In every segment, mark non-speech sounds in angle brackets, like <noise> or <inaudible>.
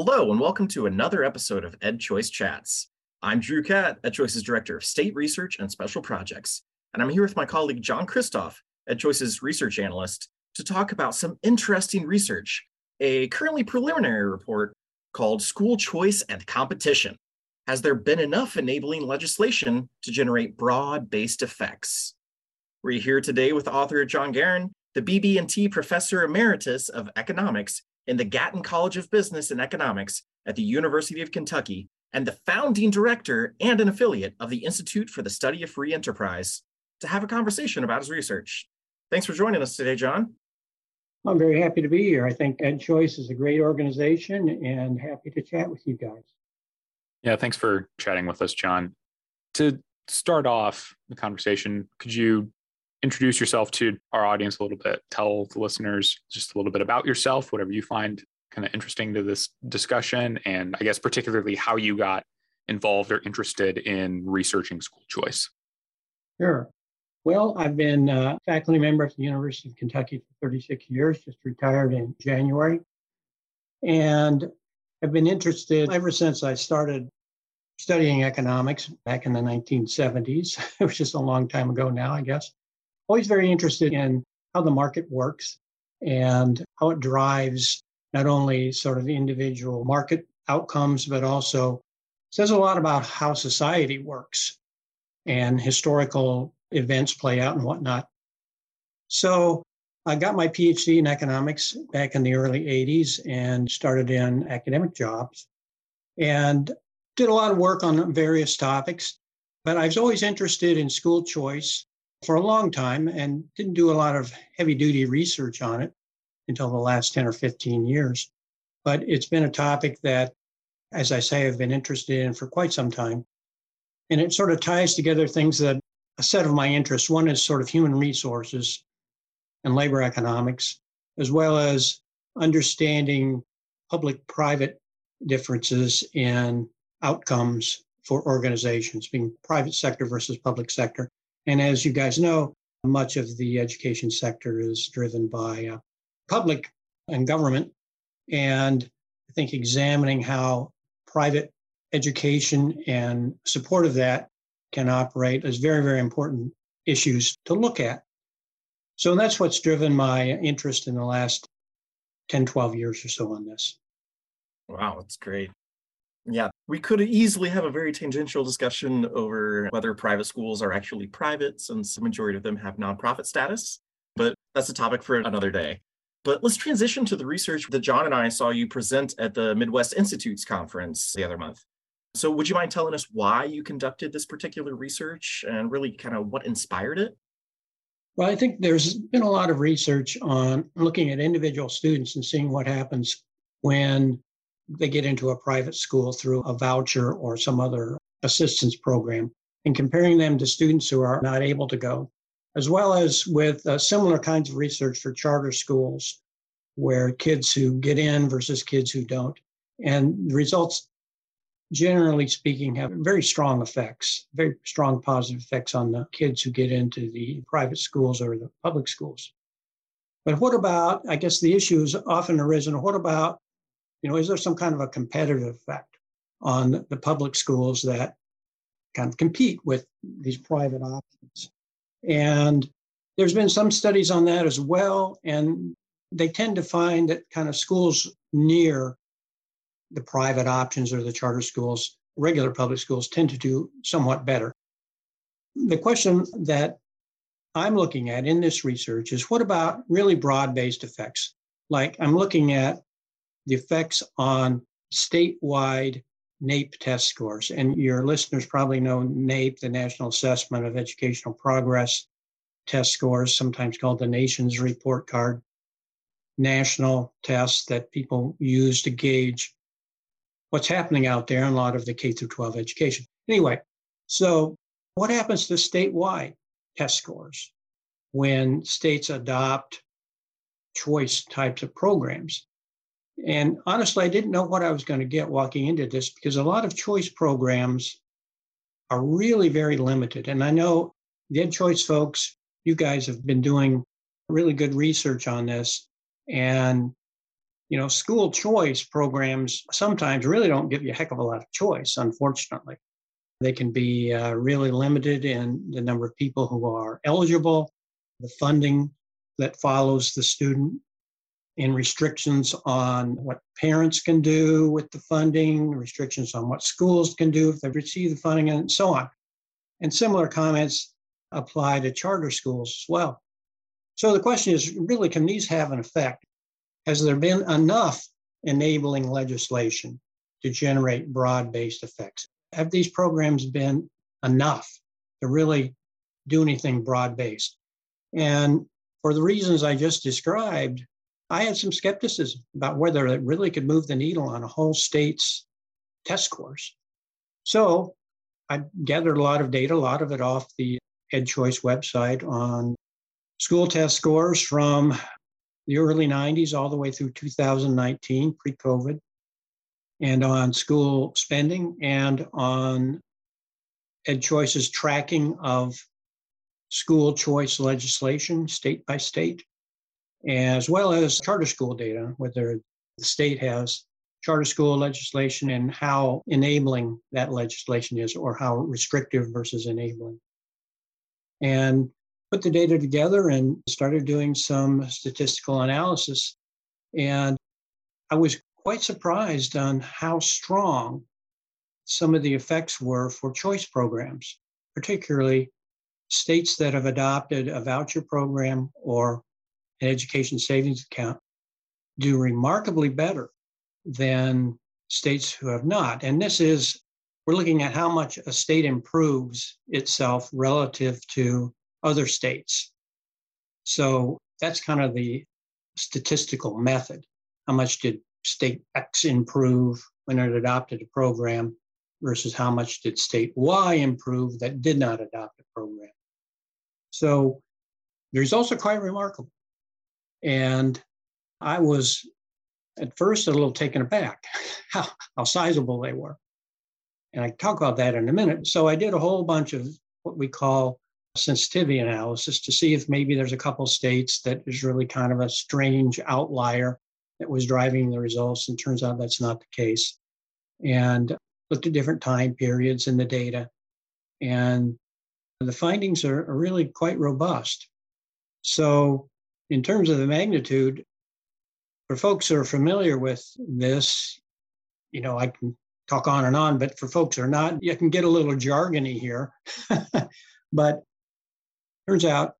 Hello, and welcome to another episode of EdChoice Chats. I'm Drew Catt, EdChoice's Director of State Research and Special Projects, and I'm here with my colleague John Kristof, EdChoice's Research Analyst, to talk about some interesting research, a currently preliminary report called School Choice and Competition. Has there been enough enabling legislation to generate broad-based effects? We're here today with author John Garen, the BB&T Professor Emeritus of Economics in the Gatton College of Business and Economics at the University of Kentucky, and the founding director and an affiliate of the Institute for the Study of Free Enterprise, to have a conversation about his research. Thanks for joining us today, John. I'm very happy to be here. I think EdChoice is a great organization and happy to chat with you guys. Yeah, thanks for chatting with us, John. To start off the conversation, could you introduce yourself to our audience a little bit? Tell the listeners just a little bit about yourself, whatever you find kind of interesting to this discussion, and I guess particularly how you got involved or interested in researching school choice. Sure. Well, I've been a faculty member at the University of Kentucky for 36 years, just retired in January. And I've been interested ever since I started studying economics back in the 1970s, <laughs> which is a long time ago now, I guess. Always very interested in how the market works and how it drives not only sort of individual market outcomes, but also says a lot about how society works and historical events play out and whatnot. So I got my PhD in economics back in the early 80s and started in academic jobs and did a lot of work on various topics. But I was always interested in school choice for a long time and didn't do a lot of heavy duty research on it until the last 10 or 15 years. But it's been a topic that, as I say, I've been interested in for quite some time. And it sort of ties together things that a set of my interests. One is sort of human resources and labor economics, as well as understanding public private differences in outcomes for organizations, being private sector versus public sector. And as you guys know, much of the education sector is driven by uh, public and government. And I think examining how private education and support of that can operate is very, very important issues to look at. So that's what's driven my interest in the last 10, 12 years or so on this. Wow, that's great. Yeah, we could easily have a very tangential discussion over whether private schools are actually private, since the majority of them have nonprofit status, but that's a topic for another day. But let's transition to the research that John and I saw you present at the Midwest Institutes conference the other month. So, would you mind telling us why you conducted this particular research and really kind of what inspired it? Well, I think there's been a lot of research on looking at individual students and seeing what happens when they get into a private school through a voucher or some other assistance program and comparing them to students who are not able to go, as well as with uh, similar kinds of research for charter schools where kids who get in versus kids who don't. And the results, generally speaking, have very strong effects, very strong positive effects on the kids who get into the private schools or the public schools. But what about, I guess the issue has often arisen, what about you know, is there some kind of a competitive effect on the public schools that kind of compete with these private options? And there's been some studies on that as well. And they tend to find that kind of schools near the private options or the charter schools, regular public schools, tend to do somewhat better. The question that I'm looking at in this research is what about really broad based effects? Like I'm looking at the effects on statewide NAEP test scores. And your listeners probably know NAEP, the National Assessment of Educational Progress test scores, sometimes called the nation's report card, national tests that people use to gauge what's happening out there in a lot of the K through 12 education. Anyway, so what happens to statewide test scores when states adopt choice types of programs? And honestly, I didn't know what I was going to get walking into this because a lot of choice programs are really very limited. And I know the Ed Choice folks, you guys have been doing really good research on this. And you know, school choice programs sometimes really don't give you a heck of a lot of choice, unfortunately. They can be uh, really limited in the number of people who are eligible, the funding that follows the student, and restrictions on what parents can do with the funding, restrictions on what schools can do if they receive the funding, and so on. And similar comments apply to charter schools as well. So the question is really, can these have an effect? Has there been enough enabling legislation to generate broad based effects? Have these programs been enough to really do anything broad based? And for the reasons I just described, I had some skepticism about whether it really could move the needle on a whole state's test scores. So I gathered a lot of data, a lot of it off the EdChoice website on school test scores from the early 90s all the way through 2019, pre COVID, and on school spending and on EdChoice's tracking of school choice legislation state by state as well as charter school data, whether the state has charter school legislation and how enabling that legislation is, or how restrictive versus enabling. And put the data together and started doing some statistical analysis. And I was quite surprised on how strong some of the effects were for choice programs, particularly states that have adopted a voucher program or an education savings account do remarkably better than states who have not. And this is, we're looking at how much a state improves itself relative to other states. So that's kind of the statistical method. How much did state X improve when it adopted a program versus how much did state Y improve that did not adopt a program? So the results are quite remarkable. And I was at first a little taken aback <laughs> how, how sizable they were. And I talk about that in a minute. So I did a whole bunch of what we call sensitivity analysis to see if maybe there's a couple states that is really kind of a strange outlier that was driving the results. And turns out that's not the case. And looked at different time periods in the data. And the findings are, are really quite robust. So in terms of the magnitude, for folks who are familiar with this, you know, I can talk on and on, but for folks who are not, you can get a little jargony here. <laughs> but turns out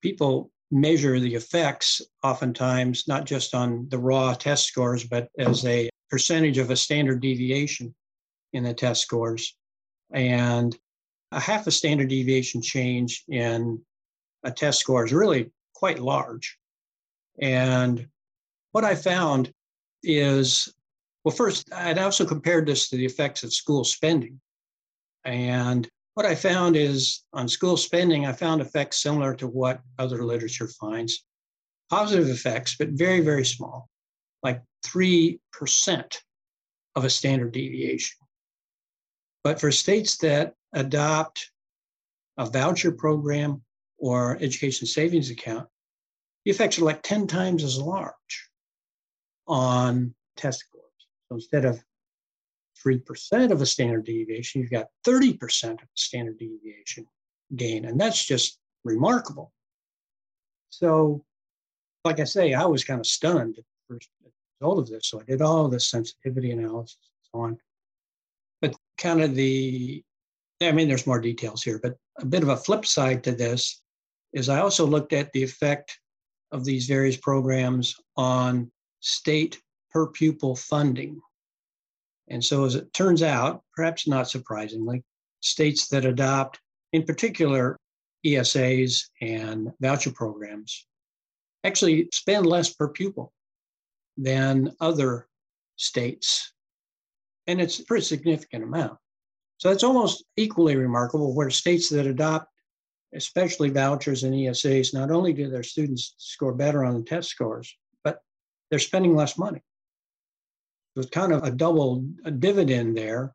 people measure the effects oftentimes not just on the raw test scores, but as a percentage of a standard deviation in the test scores. And a half a standard deviation change in a test score is really quite large. And what I found is well, first, I'd also compared this to the effects of school spending. And what I found is on school spending, I found effects similar to what other literature finds positive effects, but very, very small, like 3% of a standard deviation. But for states that adopt a voucher program or education savings account, the effects are like 10 times as large on test scores. So instead of 3% of a standard deviation, you've got 30% of a standard deviation gain. And that's just remarkable. So, like I say, I was kind of stunned at the first result of this. So I did all the sensitivity analysis and so on. But kind of the, I mean, there's more details here, but a bit of a flip side to this is I also looked at the effect of these various programs on state per pupil funding. And so, as it turns out, perhaps not surprisingly, states that adopt, in particular, ESAs and voucher programs actually spend less per pupil than other states. And it's a pretty significant amount. So it's almost equally remarkable where states that adopt especially vouchers and ESAs, not only do their students score better on the test scores, but they're spending less money. So it's kind of a double a dividend there.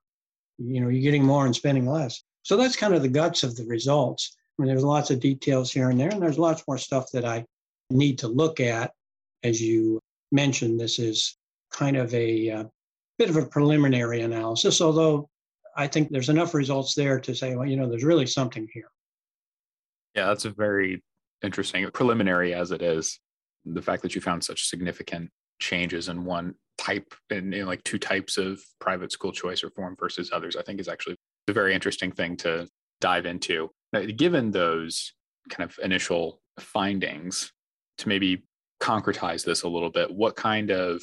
You know, you're getting more and spending less. So that's kind of the guts of the results. I mean, there's lots of details here and there, and there's lots more stuff that I need to look at. As you mentioned, this is kind of a uh, bit of a preliminary analysis, although I think there's enough results there to say, well, you know, there's really something here. Yeah, that's a very interesting preliminary as it is. The fact that you found such significant changes in one type in, in like two types of private school choice reform versus others, I think is actually a very interesting thing to dive into. Now, given those kind of initial findings, to maybe concretize this a little bit, what kind of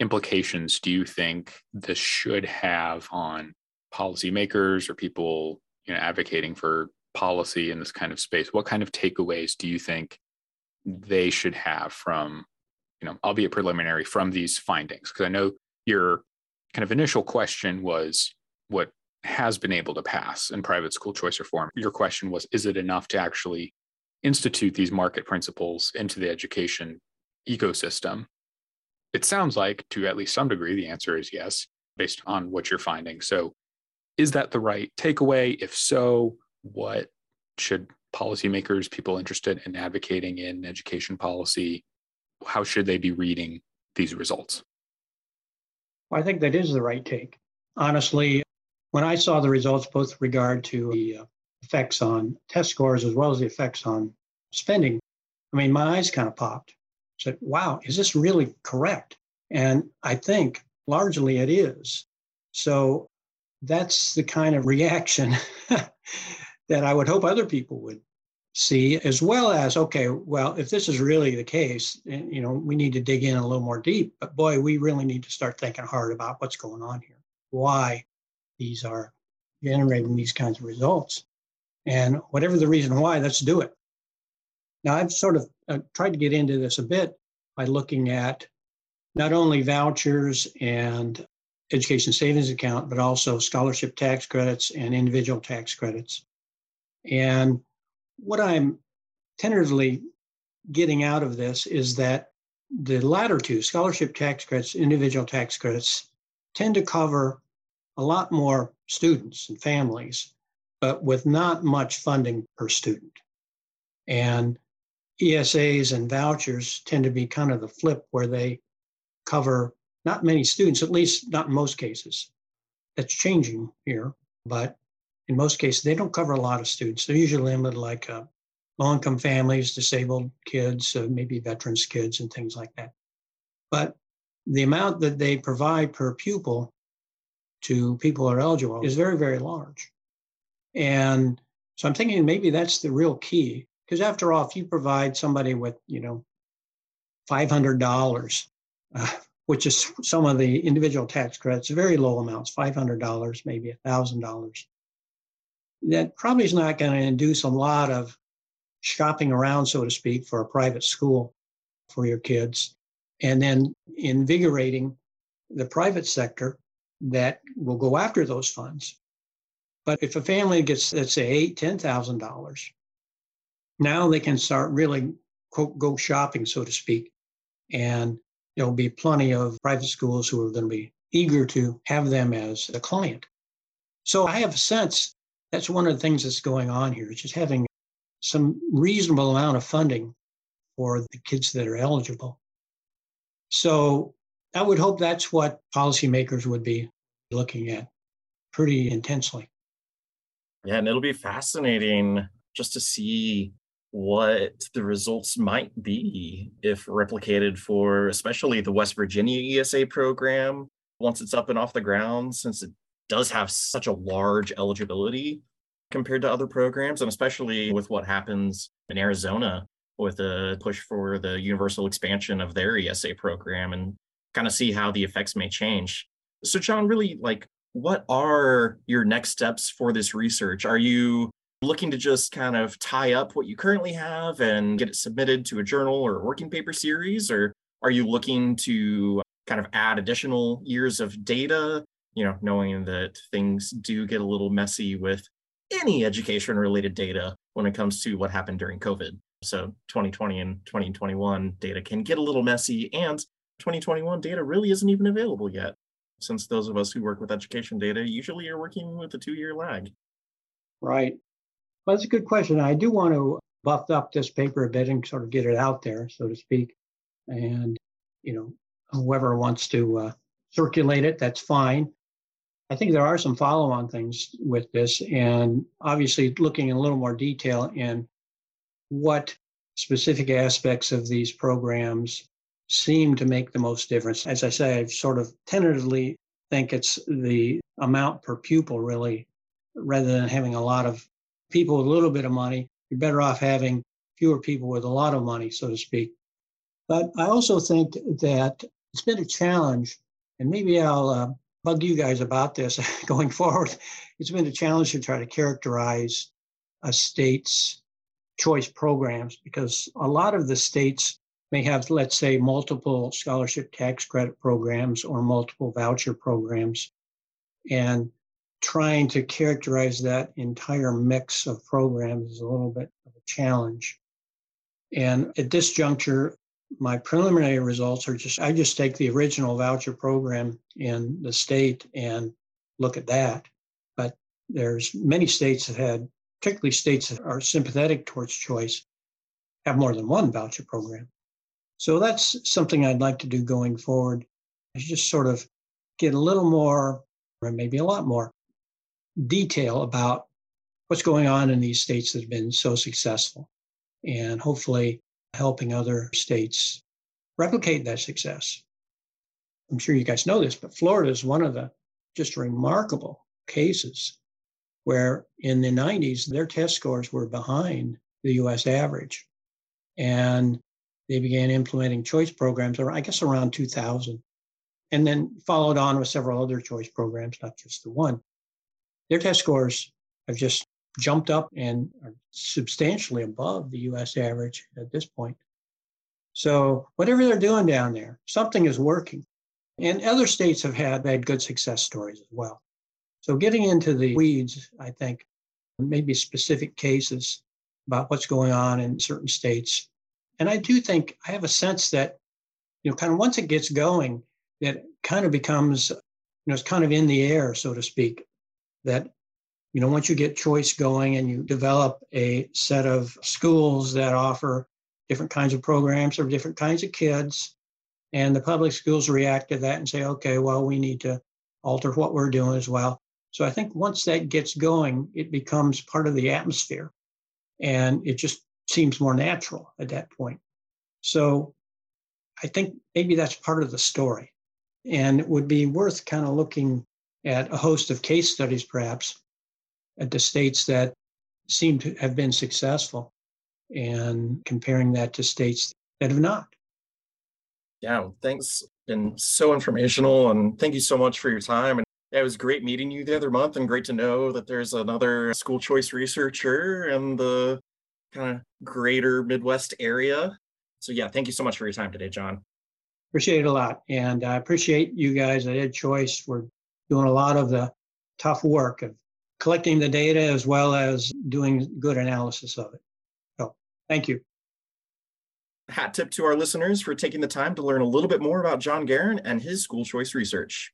implications do you think this should have on policymakers or people you know advocating for policy in this kind of space? What kind of takeaways do you think they should have from, you know, albeit preliminary, from these findings? Because I know your kind of initial question was what has been able to pass in private school choice reform. Your question was, is it enough to actually institute these market principles into the education ecosystem? It sounds like, to at least some degree, the answer is yes, based on what you're finding. So, is that the right takeaway? If so, what should policymakers, people interested in advocating in education policy, how should they be reading these results? Well, I think that is the right take. Honestly, when I saw the results, both regard to the uh, effects on test scores as well as the effects on spending, I mean, my eyes kind of popped. I said, wow, is this really correct? And I think largely it is. So that's the kind of reaction <laughs> that I would hope other people would see, as well as, okay, well, if this is really the case, you know, we need to dig in a little more deep. But boy, we really need to start thinking hard about what's going on here, why these are generating these kinds of results. And whatever the reason why, let's do it. Now, I've sort of uh, tried to get into this a bit by looking at not only vouchers and education savings account, but also scholarship tax credits and individual tax credits. And what I'm tentatively getting out of this is that the latter two, scholarship tax credits, individual tax credits, tend to cover a lot more students and families, but with not much funding per student. And ESAs and vouchers tend to be kind of the flip where they cover not many students, at least not in most cases. That's changing here, but in most cases, they don't cover a lot of students. They're usually limited like uh, low income families, disabled kids, uh, maybe veterans kids, and things like that. But the amount that they provide per pupil to people who are eligible is very, very large. And so I'm thinking maybe that's the real key. Because after all, if you provide somebody with, you know, $500, uh, which is some of the individual tax credits, very low amounts, $500, maybe $1,000, that probably is not going to induce a lot of shopping around, so to speak, for a private school for your kids. And then invigorating the private sector that will go after those funds. But if a family gets, let's say, eight, ten thousand dollars, now they can start really quote go shopping, so to speak, and there'll be plenty of private schools who are going to be eager to have them as a client. So I have a sense that's one of the things that's going on here. is just having some reasonable amount of funding for the kids that are eligible. So I would hope that's what policymakers would be looking at pretty intensely. Yeah, and it'll be fascinating just to see what the results might be if replicated for especially the West Virginia ESA program once it's up and off the ground, since it does have such a large eligibility compared to other programs, and especially with what happens in Arizona with a push for the universal expansion of their ESA program and kind of see how the effects may change. So, John, really, like, what are your next steps for this research? Are you looking to just kind of tie up what you currently have and get it submitted to a journal or a working paper series? Or are you looking to kind of add additional years of data? You know, knowing that things do get a little messy with any education related data when it comes to what happened during COVID. So 2020 and 2021 data can get a little messy, and 2021 data really isn't even available yet, since those of us who work with education data usually are working with a two year lag. Right. Well, that's a good question. I do want to buff up this paper a bit and sort of get it out there, so to speak. And, you know, whoever wants to uh, circulate it, that's fine. I think there are some follow on things with this, and obviously looking in a little more detail in what specific aspects of these programs seem to make the most difference. As I say, I sort of tentatively think it's the amount per pupil, really, rather than having a lot of people with a little bit of money. You're better off having fewer people with a lot of money, so to speak. But I also think that it's been a challenge, and maybe I'll uh, bug you guys about this <laughs> going forward. It's been a challenge to try to characterize a state's choice programs because a lot of the states may have, let's say, multiple scholarship tax credit programs or multiple voucher programs. And trying to characterize that entire mix of programs is a little bit of a challenge. And at this juncture, my preliminary results are just I just take the original voucher program in the state and look at that. But there's many states that had, particularly states that are sympathetic towards choice, have more than one voucher program. So that's something I'd like to do going forward. Is just sort of get a little more, or maybe a lot more, detail about what's going on in these states that have been so successful, and hopefully helping other states replicate that success. I'm sure you guys know this, but Florida is one of the just remarkable cases where in the 90s, their test scores were behind the US average. And they began implementing choice programs, I guess around 2000, and then followed on with several other choice programs, not just the one. Their test scores have just jumped up and are substantially above the US average at this point. So, whatever they're doing down there, something is working. And other states have had, had good success stories as well. So, getting into the weeds, I think, maybe specific cases about what's going on in certain states and I do think I have a sense that, you know, kind of once it gets going, that kind of becomes, you know, it's kind of in the air, so to speak. That, you know, once you get choice going and you develop a set of schools that offer different kinds of programs for different kinds of kids, and the public schools react to that and say, okay, well, we need to alter what we're doing as well. So I think once that gets going, it becomes part of the atmosphere. And it just seems more natural at that point. So I think maybe that's part of the story. And it would be worth kind of looking at a host of case studies, perhaps, at the states that seem to have been successful and comparing that to states that have not. Yeah, thanks. Been so informational. And thank you so much for your time. And it was great meeting you the other month and great to know that there's another school choice researcher in the kind of greater Midwest area. So, yeah, thank you so much for your time today, John. Appreciate it a lot. And I appreciate you guys at EdChoice. We're doing a lot of the tough work of collecting the data as well as doing good analysis of it. So, thank you. Hat tip to our listeners for taking the time to learn a little bit more about John Garen and his school choice research.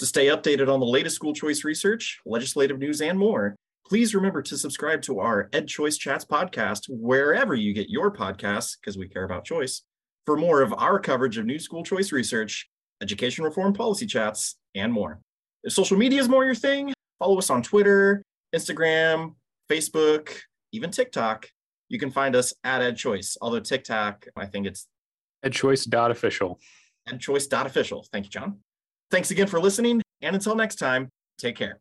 To stay updated on the latest school choice research, legislative news, and more, Please remember to subscribe to our Ed Choice Chats podcast wherever you get your podcasts, because we care about choice, for more of our coverage of new school choice research, education reform policy chats, and more. If social media is more your thing, follow us on Twitter, Instagram, Facebook, even TikTok. You can find us at Ed Choice, although TikTok, I think it's edchoice.official. Edchoice.official. Thank you, John. Thanks again for listening. And until next time, take care.